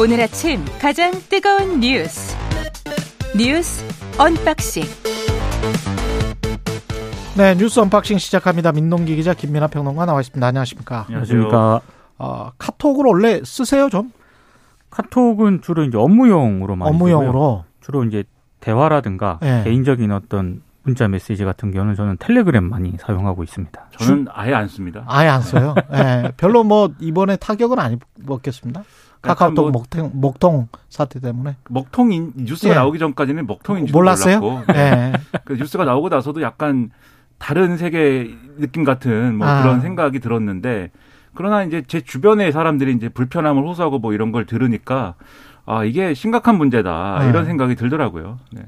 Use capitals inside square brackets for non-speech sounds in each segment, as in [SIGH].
오늘 아침 가장 뜨거운 뉴스 뉴스 언박싱 네 뉴스 언박싱 시작합니다. 민동기 기자 김민아 평론가 나와 있습니다. 안녕하십니까? 안녕하십니까? 어, 카톡을 원래 쓰세요 좀? 카톡은 주로 이제 업무용으로 많이 업무용으로 쓰고요. 주로 이제 대화라든가 네. 개인적인 어떤 문자 메시지 같은 경우는 저는 텔레그램 많이 사용하고 있습니다. 저는 아예 안 씁니다. 아예 안 써요. 예, 별로 뭐 이번에 타격은 안 입었겠습니다. 카카오톡 뭐- 먹통, 먹통 사태 때문에 먹통인 뉴스가 예. 나오기 전까지는 먹통인 줄 몰랐어요. 몰랐고 예. 그 뉴스가 나오고 나서도 약간 다른 세계 느낌 같은 뭐 아. 그런 생각이 들었는데 그러나 이제 제 주변의 사람들이 이제 불편함을 호소하고 뭐 이런 걸 들으니까 아 이게 심각한 문제다 네. 이런 생각이 들더라고요. 네.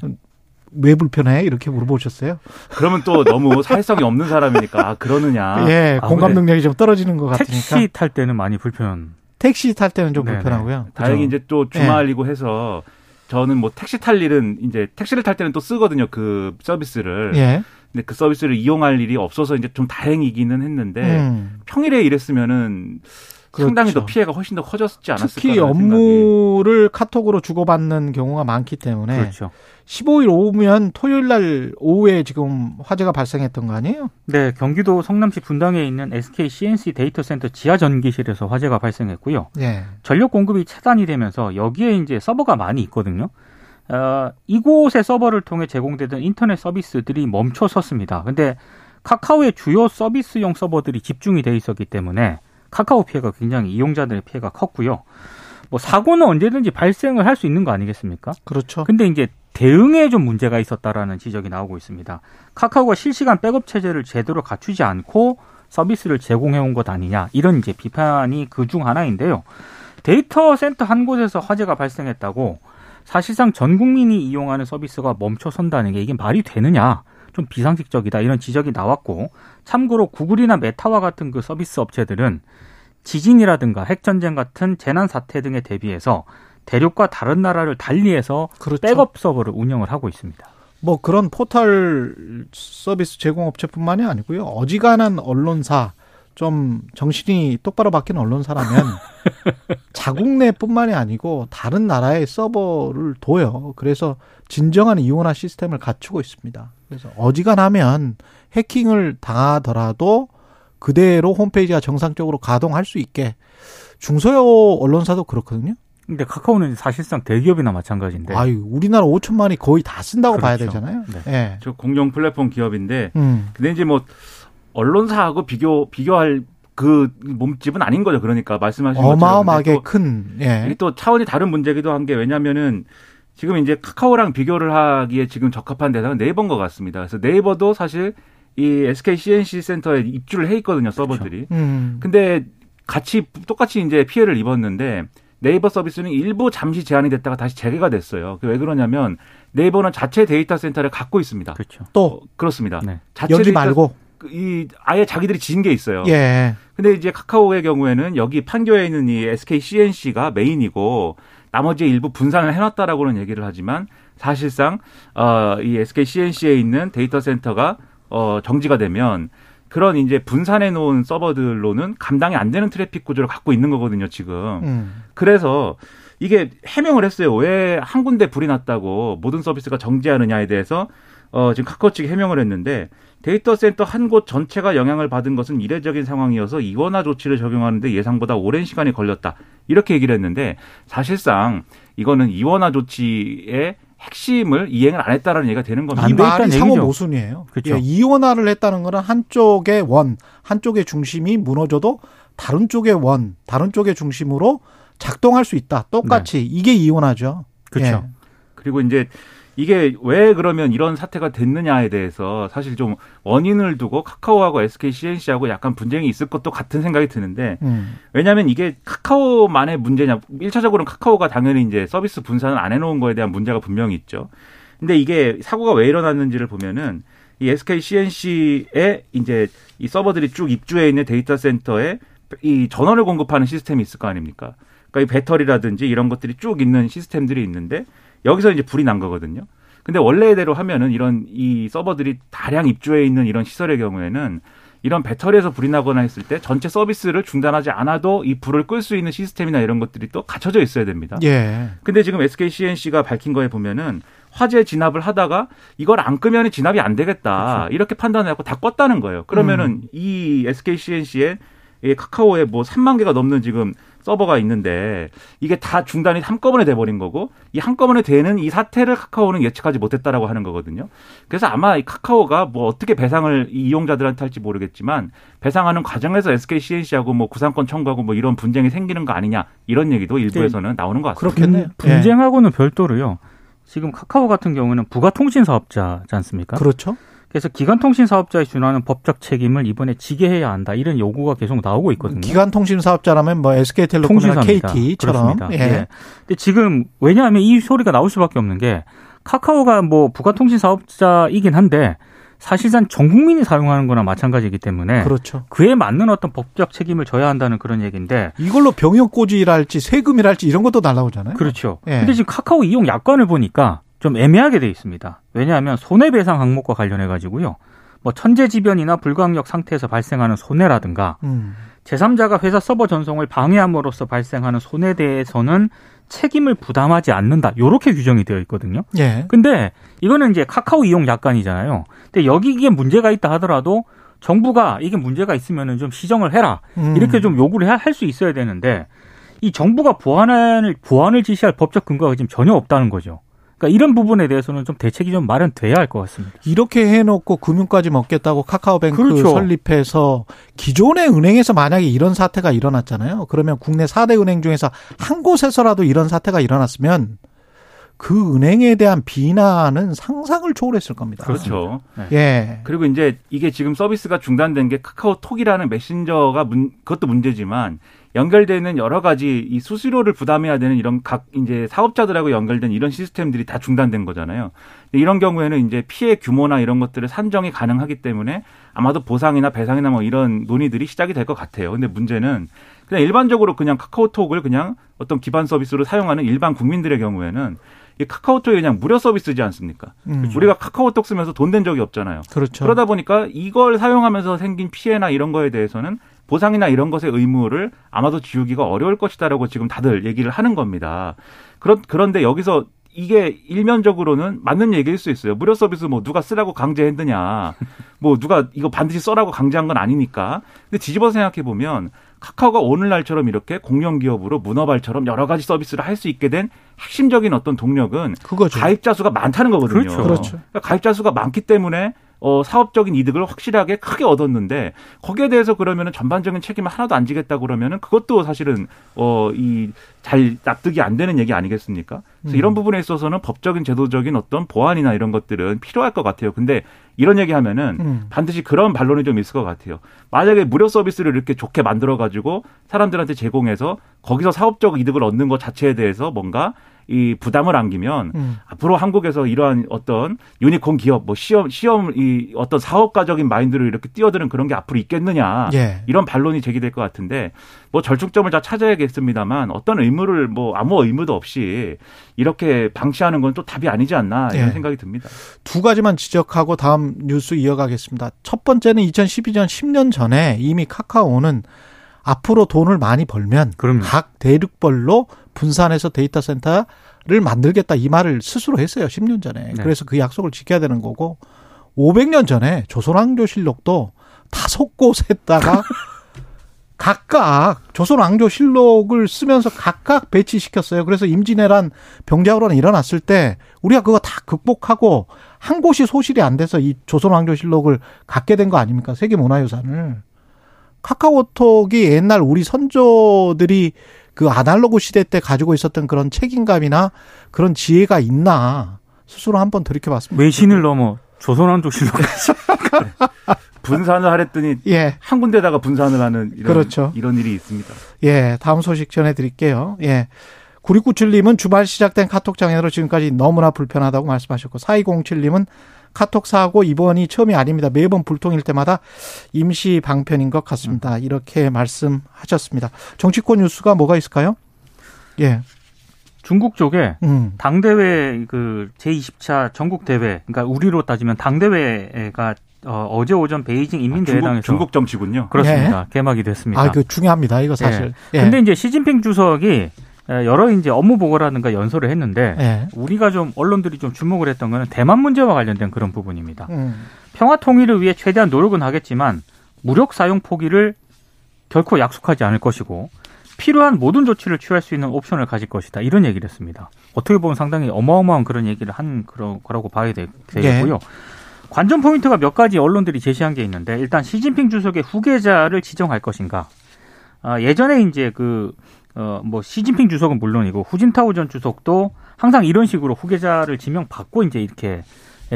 왜 불편해? 이렇게 물어보셨어요? 그러면 또 너무 사회성이 없는 사람이니까 아, 그러느냐. 예, 아, 공감. 능력이 좀 떨어지는 것 같으니까. 택시 탈 때는 많이 불편. 택시 탈 때는 좀 네네. 불편하고요. 다행히 그죠? 이제 또 주말이고 해서 저는 뭐 택시 탈 일은 이제 택시를 탈 때는 또 쓰거든요 그 서비스를. 예. 근데 그 서비스를 이용할 일이 없어서 이제 좀 다행이기는 했는데 음, 평일에 일했으면은 상당히 그렇죠. 더 피해가 훨씬 더 커졌지 않았을까 특히 업무를 카톡으로 주고받는 경우가 많기 때문에 그렇죠. 15일 오후면 토요일 날 오후에 지금 화재가 발생했던 거 아니에요? 네, 경기도 성남시 분당에 있는 SK C&C 데이터 센터 지하 전기실에서 화재가 발생했고요. 예. 전력 공급이 차단이 되면서 여기에 이제 서버가 많이 있거든요. 어, 이곳의 서버를 통해 제공되던 인터넷 서비스들이 멈춰 섰습니다. 근데 카카오의 주요 서비스용 서버들이 집중이 돼 있었기 때문에 카카오 피해가 굉장히 이용자들의 피해가 컸고요. 뭐 사고는 언제든지 발생을 할 수 있는 거 아니겠습니까? 그렇죠. 근데 이제 대응에 좀 문제가 있었다라는 지적이 나오고 있습니다. 카카오가 실시간 백업 체제를 제대로 갖추지 않고 서비스를 제공해 온 것 아니냐 이런 이제 비판이 그 중 하나인데요. 데이터 센터 한 곳에서 화재가 발생했다고 사실상 전 국민이 이용하는 서비스가 멈춰 선다는 게 이게 말이 되느냐 좀 비상식적이다 이런 지적이 나왔고 참고로 구글이나 메타와 같은 그 서비스 업체들은 지진이라든가 핵전쟁 같은 재난 사태 등에 대비해서 대륙과 다른 나라를 달리해서 그렇죠. 백업 서버를 운영을 하고 있습니다. 뭐 그런 포털 서비스 제공업체뿐만이 아니고요. 어지간한 언론사 좀 정신이 똑바로 박힌 언론사라면 [LAUGHS] 자국 내뿐만이 아니고 다른 나라의 서버를 둬요. 그래서 진정한 이원화 시스템을 갖추고 있습니다. 그래서 어지간하면 해킹을 당하더라도 그대로 홈페이지가 정상적으로 가동할 수 있게 중소형 언론사도 그렇거든요. 근데 카카오는 사실상 대기업이나 마찬가지인데. 아유, 우리나라 5천만이 거의 다 쓴다고 봐야 네. 그렇죠. 되잖아요. 네. 예. 저 공룡 플랫폼 기업인데 음. 근데 이제 뭐 언론사하고 비교 비교할 그 몸집은 아닌 거죠. 그러니까 말씀하신 것처럼 어마어마하게 근데 또큰 예. 이게 또 차원이 다른 문제기도 한 게 왜냐면은 지금 이제 카카오랑 비교를 하기에 지금 적합한 대상은 네이버인 것 같습니다. 그래서 네이버도 사실 이 SK C&C 센터에 입주를 해 있거든요, 서버들이. 음. 근데 같이 똑같이 이제 피해를 입었는데 네이버 서비스는 일부 잠시 제한이 됐다가 다시 재개가 됐어요. 왜 그러냐면 네이버는 자체 데이터 센터를 갖고 있습니다. 그렇죠. 또 어, 그렇습니다. 네. 자체 여기 데이터- 말고 이 아예 자기들이 지은 게 있어요. 예. 근데 이제 카카오의 경우에는 여기 판교에 있는 이 SK C&C가 메인이고 나머지 일부 분산을 해놨다라고는 얘기를 하지만 사실상 어 이 SK C&C에 있는 데이터 센터가 어 정지가 되면 그런 이제 분산해 놓은 서버들로는 감당이 안 되는 트래픽 구조를 갖고 있는 거거든요 지금. 음. 그래서 이게 해명을 했어요. 왜 한 군데 불이 났다고 모든 서비스가 정지하느냐에 대해서 어, 지금 카카오 측이 해명을 했는데 데이터 센터 한 곳 전체가 영향을 받은 것은 이례적인 상황이어서 이원화 조치를 적용하는데 예상보다 오랜 시간이 걸렸다. 이렇게 얘기를 했는데 사실상 이거는 이원화 조치의 핵심을 이행을 안 했다라는 얘기가 되는 겁니다. 안이돼 말이 상호. 모순이에요. 그렇죠. 예, 이원화를 했다는 거는 한쪽의 원, 한쪽의 중심이 무너져도 다른 쪽의 원, 다른 쪽의 중심으로 작동할 수 있다. 똑같이 이게 이원화죠. 그렇죠. 그리고 이제 이게 왜 그러면 이런 사태가 됐느냐에 대해서 사실 좀 원인을 두고 카카오하고 SK CNC하고 약간 분쟁이 있을 것도 같은 생각이 드는데 예. 음. 왜냐하면 이게 카카오만의 문제냐? 1차적으로는 카카오가 당연히 이제 서비스 분산을 안 해놓은 거에 대한 문제가 분명히 있죠. 근데 이게 사고가 왜 일어났는지를 보면은 이 SK CNC에 이제 이 서버들이 쭉 입주해 있는 데이터 센터에 이 전원을 공급하는 시스템이 있을 거 아닙니까? 그러니까 이 배터리라든지 이런 것들이 쭉 있는 시스템들이 있는데 여기서 이제 불이 난 거거든요. 근데 원래대로 하면은 이런 이 서버들이 다량 입주해 있는 이런 시설의 경우에는 이런 배터리에서 불이 나거나 했을 때 전체 서비스를 중단하지 않아도 이 불을 끌 수 있는 시스템이나 이런 것들이 또 갖춰져 있어야 됩니다. 예. 근데 지금 SK CNC가 밝힌 거에 보면은 화재 진압을 하다가 이걸 안 끄면 진압이 안 되겠다 그렇죠. 이렇게 판단해갖고 다 껐다는 거예요. 그러면은 음. 이 SK CNC에 이 카카오에 뭐 3만 개가 넘는 지금 서버가 있는데 이게 다 중단이 한꺼번에 돼버린 거고 이 한꺼번에 되는 이 사태를 카카오는 예측하지 못했다라고 하는 거거든요. 그래서 아마 이 카카오가 뭐 어떻게 배상을 이 이용자들한테 할지 모르겠지만 배상하는 과정에서 SK CNC하고 뭐 구상권 청구하고 뭐 이런 분쟁이 생기는 거 아니냐 이런 얘기도 일부에서는 나오는 것 같습니다. 그렇겠네요. 분- 분쟁하고는 별도로요. 지금 카카오 같은 경우는 부가통신 사업자지 않습니까? 예. 그렇죠. 그래서 기간통신 사업자에 준하는 법적 책임을 이번에 지게 해야 한다. 이런 요구가 계속 나오고 있거든요. 기간통신 사업자라면 뭐 SK텔레콤이나. KT처럼 그렇습니다. 예. 예. 근데 지금 왜냐하면 이 소리가 나올 수밖에 없는 게 카카오가 뭐 부가통신 사업자이긴 한데 사실상 전 국민이 사용하는 거나 마찬가지이기 때문에 그렇죠. 그에 맞는 어떤 법적 책임을 져야 한다는 그런 얘기인데 이걸로 병역 고지랄지 세금이랄지 이런 것도 날라오잖아요. 그렇죠. 예. 근데 지금 카카오 이용 약관을 보니까 좀 애매하게 돼 있습니다. 왜냐하면 손해배상 항목과 관련해 가지고요. 뭐 천재지변이나 불가항력 상태에서 발생하는 손해라든가 음. 제3자가 회사 서버 전송을 방해함으로써 발생하는 손해에 대해서는 책임을 부담하지 않는다. 요렇게 규정이 되어 있거든요. 예. 근데 이거는 이제 카카오 이용 약관이잖아요. 근데 여기 이게 문제가 있다 하더라도 정부가 이게 문제가 있으면은 좀 시정을 해라. 음. 이렇게 좀 요구를 할 수 있어야 되는데 이 정부가 보완을 보완을 지시할 법적 근거가 지금 전혀 없다는 거죠. 그러니까 이런 부분에 대해서는 좀 대책이 좀 마련돼야 할 것 같습니다. 이렇게 해놓고 금융까지 먹겠다고 카카오뱅크 그렇죠. 설립해서 기존의 은행에서 만약에 이런 사태가 일어났잖아요. 그러면 국내 4대 은행 중에서 한 곳에서라도 이런 사태가 일어났으면 그 은행에 대한 비난은 상상을 초월했을 겁니다. 그렇죠. 예. 그리고 이제 이게 지금 서비스가 중단된 게 카카오톡이라는 메신저가 문, 그것도 문제지만 연결되는 여러 가지 이 수수료를 부담해야 되는 이런 각 이제 사업자들하고 연결된 이런 시스템들이 다 중단된 거잖아요. 이런 경우에는 이제 피해 규모나 이런 것들을 산정이 가능하기 때문에 아마도 보상이나 배상이나 뭐 이런 논의들이 시작이 될 것 같아요. 근데 문제는 그냥 일반적으로 그냥 카카오톡을 그냥 어떤 기반 서비스로 사용하는 일반 국민들의 경우에는 이 카카오톡이 그냥 무료 서비스지 않습니까? 음. 우리가 카카오톡 쓰면서 돈낸 적이 없잖아요. 그렇죠. 그러다 보니까 이걸 사용하면서 생긴 피해나 이런 거에 대해서는 보상이나 이런 것의 의무를 아마도 지우기가 어려울 것이다라고 지금 다들 얘기를 하는 겁니다. 그런 그런데 여기서 이게 일면적으로는 맞는 얘기일 수 있어요. 무료 서비스 뭐 누가 쓰라고 강제했느냐. 뭐 누가 이거 반드시 써라고 강제한 건 아니니까. 근데 뒤집어 생각해 보면 카카오가 오늘날처럼 이렇게 공영 기업으로 문어발처럼 여러 가지 서비스를 할 수 있게 된 핵심적인 어떤 동력은 그거죠. 가입자 수가 많다는 거거든요. 그렇죠. 그렇죠. 그러니까 가입자 수가 많기 때문에 어, 사업적인 이득을 확실하게 크게 얻었는데 거기에 대해서 그러면은 전반적인 책임을 하나도 안 지겠다 그러면은 그것도 사실은 어, 이 잘 납득이 안 되는 얘기 아니겠습니까? 그래서 음. 이런 부분에 있어서는 법적인 제도적인 어떤 보완이나 이런 것들은 필요할 것 같아요. 근데 이런 얘기 하면은 음. 반드시 그런 반론이 좀 있을 것 같아요. 만약에 무료 서비스를 이렇게 좋게 만들어 가지고 사람들한테 제공해서 거기서 사업적 이득을 얻는 것 자체에 대해서 뭔가 이 부담을 안기면 음. 앞으로 한국에서 이러한 어떤 유니콘 기업, 뭐 시험, 시험, 이 어떤 사업가적인 마인드로 이렇게 뛰어드는 그런 게 앞으로 있겠느냐. 예. 이런 반론이 제기될 것 같은데 뭐 절충점을 다 찾아야겠습니다만 어떤 의무를 뭐 아무 의무도 없이 이렇게 방치하는 건 또 답이 아니지 않나 이런 예. 생각이 듭니다. 두 가지만 지적하고 다음 뉴스 이어가겠습니다. 첫 번째는 2012년 10년 전에 이미 카카오는 앞으로 돈을 많이 벌면 그럼요. 각 대륙별로 분산해서 데이터 센터를 만들겠다 이 말을 스스로 했어요. 10년 전에. 네. 그래서 그 약속을 지켜야 되는 거고 500년 전에 조선왕조실록도 다섯 곳에다가 [LAUGHS] 각각 조선왕조실록을 쓰면서 각각 배치시켰어요. 그래서 임진왜란 병자호란이 일어났을 때 우리가 그거 다 극복하고 한 곳이 소실이 안 돼서 이 조선왕조실록을 갖게 된 거 아닙니까? 세계문화유산을. 카카오톡이 옛날 우리 선조들이 그 아날로그 시대 때 가지고 있었던 그런 책임감이나 그런 지혜가 있나 스스로 한번 들이켜봤습니다. 외신을 넘어 조선왕조 실록까지. [LAUGHS] 분산을 하랬더니 예, 한 군데다가 분산을 하는 이런, 그렇죠. 이런 일이 있습니다. 예, 다음 소식 전해드릴게요. 예. 9697님은 주말 시작된 카톡 장애로 지금까지 너무나 불편하다고 말씀하셨고, 4207님은 카톡 사고 이번이 처음이 아닙니다. 매번 불통일 때마다 임시 방편인 것 같습니다. 이렇게 말씀하셨습니다. 정치권 뉴스가 뭐가 있을까요? 예, 중국 쪽에 음, 당대회 그 제20차 전국 대회, 그러니까 우리로 따지면 당대회가 어, 제 오전 베이징 인민대회당에서 아, 중국, 중국 정치군요. 그렇습니다. 예. 개막이 됐습니다. 아, 그 중요합니다. 이거 사실. 예. 예. 근데 이제 시진핑 주석이 여러 이제 업무 보고라든가 연설을 했는데 예. 우리가 좀 언론들이 좀 주목을 했던 거는 대만 문제와 관련된 그런 부분입니다. 음. 평화 통일을 위해 최대한 노력은 하겠지만 무력 사용 포기를 결코 약속하지 않을 것이고 필요한 모든 조치를 취할 수 있는 옵션을 가질 것이다. 이런 얘기를 했습니다. 어떻게 보면 상당히 어마어마한 그런 얘기를 한 그런 거라고 봐야 되 겠고요. 예. 관전 포인트가 몇 가지 언론들이 제시한 게 있는데 일단 시진핑 주석의 후계자를 지정할 것인가. 아, 예전에 이제 그 어, 뭐, 시진핑 주석은 물론이고, 후진타오 전 주석도 항상 이런 식으로 후계자를 지명받고 이제 이렇게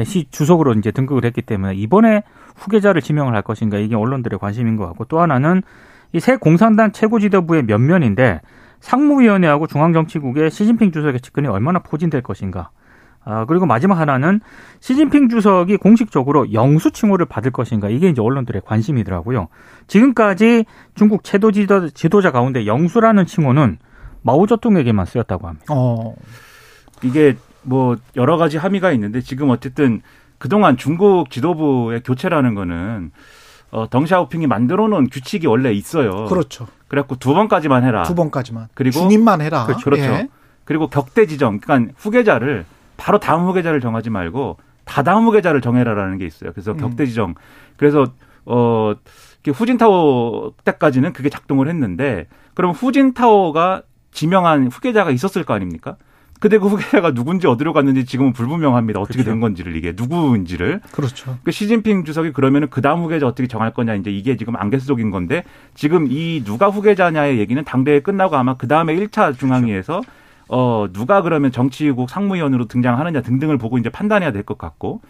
시 주석으로 이제 등극을 했기 때문에 이번에 후계자를 지명을 할 것인가 이게 언론들의 관심인 것 같고 또 하나는 이 새 공산당 최고 지도부의 면면인데 상무위원회하고 중앙정치국의 시진핑 주석의 측근이 얼마나 포진될 것인가. 아, 그리고 마지막 하나는 시진핑 주석이 공식적으로 영수 칭호를 받을 것인가. 이게 이제 언론들의 관심이더라고요. 지금까지 중국 최도 지도자 가운데 영수라는 칭호는 마오쩌둥에게만 쓰였다고 합니다. 어. 이게 뭐 여러 가지 함의가 있는데 지금 어쨌든 그동안 중국 지도부의 교체라는 거는 어, 덩샤오핑이 만들어 놓은 규칙이 원래 있어요. 그렇죠. 그래갖고 두 번까지만 해라. 두 번까지만. 그리고 중임만 해라. 그렇죠. 그렇죠. 예. 그리고 격대 지정, 그러니까 후계자를 바로 다음 후계자를 정하지 말고 다다음 후계자를 정해라라는 게 있어요. 그래서 음. 격대 지정. 그래서 어 후진타오 때까지는 그게 작동을 했는데 그럼 후진타오가 지명한 후계자가 있었을 거 아닙니까? 근데 그 후계자가 누군지 어디로 갔는지 지금은 불분명합니다. 어떻게 그렇죠. 된 건지를 이게 누구인지를. 그렇죠. 그 시진핑 주석이 그러면은 그 다음 후계자 어떻게 정할 거냐 이제 이게 지금 안개수적인 건데 지금 이 누가 후계자냐의 얘기는 당대회 끝나고 아마 그 다음에 1차 중앙위에서 그렇죠. 어 누가 그러면 정치국 상무위원으로 등장하느냐 등등을 보고 이제 판단해야 될 것 같고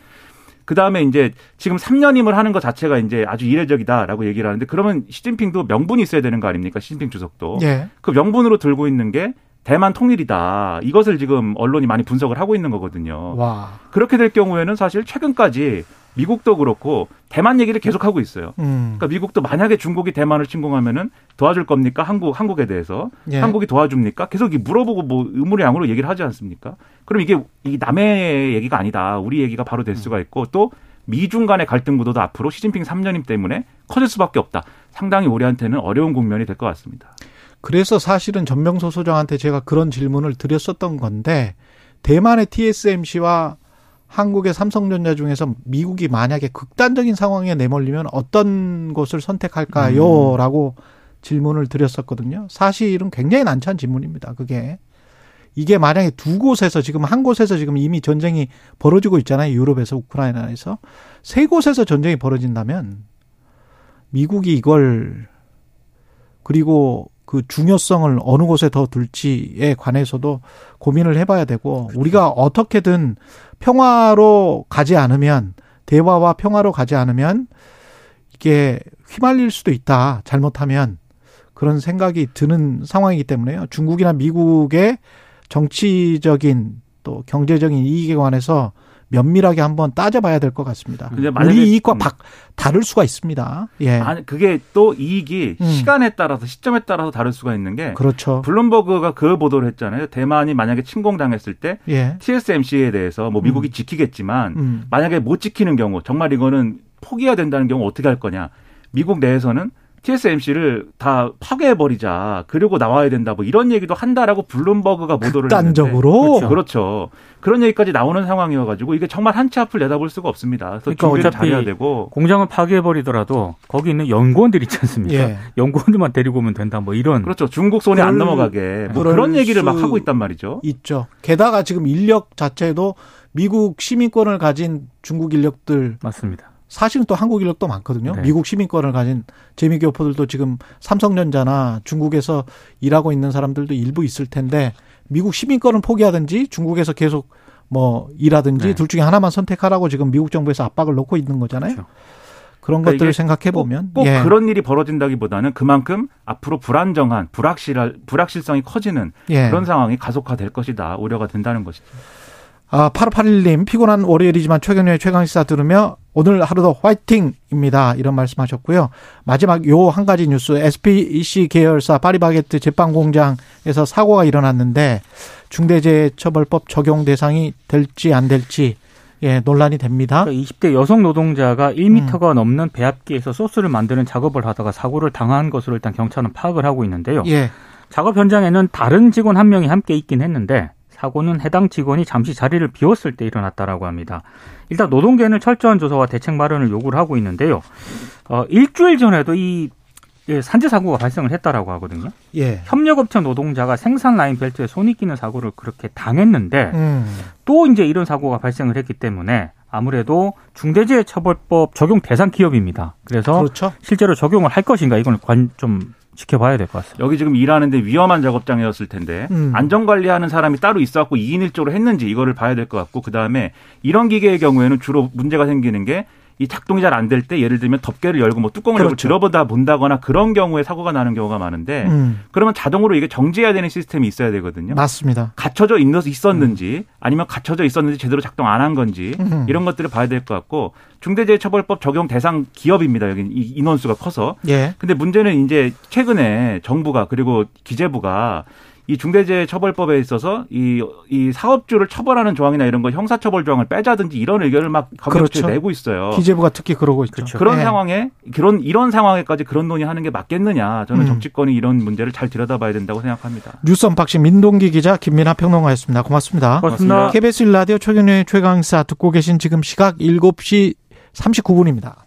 그 다음에 이제 지금 3년임을 하는 것 자체가 이제 아주 이례적이다라고 얘기를 하는데 그러면 시진핑도 명분이 있어야 되는 거 아닙니까? 시진핑 주석도. 예. 그 명분으로 들고 있는 게 대만 통일이다. 이것을 지금 언론이 많이 분석을 하고 있는 거거든요. 와. 그렇게 될 경우에는 사실 최근까지 미국도 그렇고 대만 얘기를 계속 하고 있어요. 음. 그러니까 미국도 만약에 중국이 대만을 침공하면은 도와줄 겁니까? 한국 한국에 대해서 예. 한국이 도와줍니까? 계속 물어보고 뭐 의무의 양으로 얘기를 하지 않습니까? 그럼 이게 이 남의 얘기가 아니다. 우리 얘기가 바로 될 수가 있고 또 미중 간의 갈등 구도도 앞으로 시진핑 3년임 때문에 커질 수밖에 없다. 상당히 우리한테는 어려운 국면이 될 것 같습니다. 그래서 사실은 전명소 소장한테 제가 그런 질문을 드렸었던 건데 대만의 TSMC와 한국의 삼성전자 중에서 미국이 만약에 극단적인 상황에 내몰리면 어떤 곳을 선택할까요? 음. 라고 질문을 드렸었거든요. 사실은 굉장히 난처한 질문입니다. 그게. 이게 만약에 두 곳에서 지금 한 곳에서 지금 이미 전쟁이 벌어지고 있잖아요. 유럽에서 우크라이나에서. 세 곳에서 전쟁이 벌어진다면 미국이 이걸 그리고 그 중요성을 어느 곳에 더 둘지에 관해서도 고민을 해봐야 되고 그렇죠. 우리가 어떻게든 평화로 가지 않으면 대화와 평화로 가지 않으면 이게 휘말릴 수도 있다 잘못하면 그런 생각이 드는 상황이기 때문에요 중국이나 미국의 정치적인 또 경제적인 이익에 관해서 면밀하게 한번 따져봐야 될 것 같습니다. 우리 이익과 음. 다를 수가 있습니다. 예. 아니 그게 또 이익이 음. 시간에 따라서 시점에 따라서 다를 수가 있는 게 그렇죠. 블룸버그가 그 보도를 했잖아요. 대만이 만약에 침공당했을 때 예. TSMC에 대해서 뭐 미국이 음. 지키겠지만 음. 만약에 못 지키는 경우 정말 이거는 포기해야 된다는 경우 어떻게 할 거냐? 미국 내에서는 TSMC를 다 파괴해버리자. 그리고 나와야 된다. 뭐 이런 얘기도 한다라고 블룸버그가 보도를 극단적으로 그렇죠. 그렇죠. 그런 얘기까지 나오는 상황이어가지고 이게 정말 한치 앞을 내다볼 수가 없습니다. 그래서 그러니까 준비를 잘해야 되고 공장을 파괴해버리더라도 거기 있는 연구원들 있지 않습니까? 예. 연구원들만 데리고 오면 된다. 뭐 이런 그렇죠. 중국 손에 안 넘어가게 뭐 그런 얘기를 막 하고 있단 말이죠. 있죠. 게다가 지금 인력 자체도 미국 시민권을 가진 중국 인력들 맞습니다. 사실은 또 한국 인력도 많거든요. 네. 미국 시민권을 가진 재미교포들도 지금 삼성전자나 중국에서 일하고 있는 사람들도 일부 있을 텐데 미국 시민권을 포기하든지 중국에서 계속 뭐 일하든지 네. 둘 중에 하나만 선택하라고 지금 미국 정부에서 압박을 놓고 있는 거잖아요. 그렇죠. 그런 그러니까 것들을 생각해 보면 꼭, 꼭 예. 그런 일이 벌어진다기보다는 그만큼 앞으로 불안정한 불확실할 불확실성이 커지는 예. 그런 상황이 가속화될 것이다 우려가 된다는 것이죠. 아, 8581님, 피곤한 월요일이지만 최경련의 최강시사 들으며 오늘 하루도 화이팅입니다. 이런 말씀 하셨고요. 마지막 요 한 가지 뉴스, SPC 계열사 파리바게트 제빵공장에서 사고가 일어났는데 중대재해처벌법 적용 대상이 될지 안 될지 예, 논란이 됩니다. 그러니까 20대 여성 노동자가 1m가 넘는 배합기에서 소스를 만드는 작업을 하다가 사고를 당한 것으로 일단 경찰은 파악을 하고 있는데요. 예. 작업 현장에는 다른 직원 한 명이 함께 있긴 했는데 사고는 해당 직원이 잠시 자리를 비웠을 때 일어났다라고 합니다. 일단 노동계는 철저한 조사와 대책 마련을 요구를 하고 있는데요. 어, 일주일 전에도 이 예, 산재 사고가 발생을 했다라고 하거든요. 예. 협력업체 노동자가 생산 라인 벨트에 손이 끼는 사고를 그렇게 당했는데 음. 또 이제 이런 사고가 발생을 했기 때문에 아무래도 중대재해처벌법 적용 대상 기업입니다. 그래서 그렇죠. 실제로 적용을 할 것인가 이걸 관, 좀 지켜봐야 될 것 같습니다. 여기 지금 일하는데 위험한 작업장이었을 텐데 음. 안전관리하는 사람이 따로 있어갖고 2인 1조로 했는지 이거를 봐야 될 것 같고 그 다음에 이런 기계의 경우에는 주로 문제가 생기는 게 이 작동이 잘 안 될 때 예를 들면 덮개를 열고 뭐 뚜껑을 열고 그렇죠. 들어보다 본다거나 그런 경우에 사고가 나는 경우가 많은데 음. 그러면 자동으로 이게 정지해야 되는 시스템이 있어야 되거든요. 맞습니다. 갖춰져 있- 있었는지 아니면 갖춰져 있었는지 제대로 작동 안 한 건지 음. 이런 것들을 봐야 될 것 같고 중대재해처벌법 적용 대상 기업입니다. 여기 이 인원수가 커서 예. 근데 문제는 이제 최근에 정부가 그리고 기재부가 이 중대재해처벌법에 있어서 이, 이 사업주를 처벌하는 조항이나 이런 거 형사처벌 조항을 빼자든지 이런 의견을 막 검찰에 그렇죠. 내고 있어요. 기재부가 특히 그러고 있죠. 그렇죠. 그런 예. 상황에 그런 이런 상황에까지 그런 논의하는 게 맞겠느냐? 저는 음. 정치권이 이런 문제를 잘 들여다봐야 된다고 생각합니다. 뉴스 언박싱 민동기 기자 김민아 평론가였습니다. 고맙습니다. 고맙습니다. KBS 1라디오 최경영의 최강시사 듣고 계신 지금 시각 7시 39분입니다.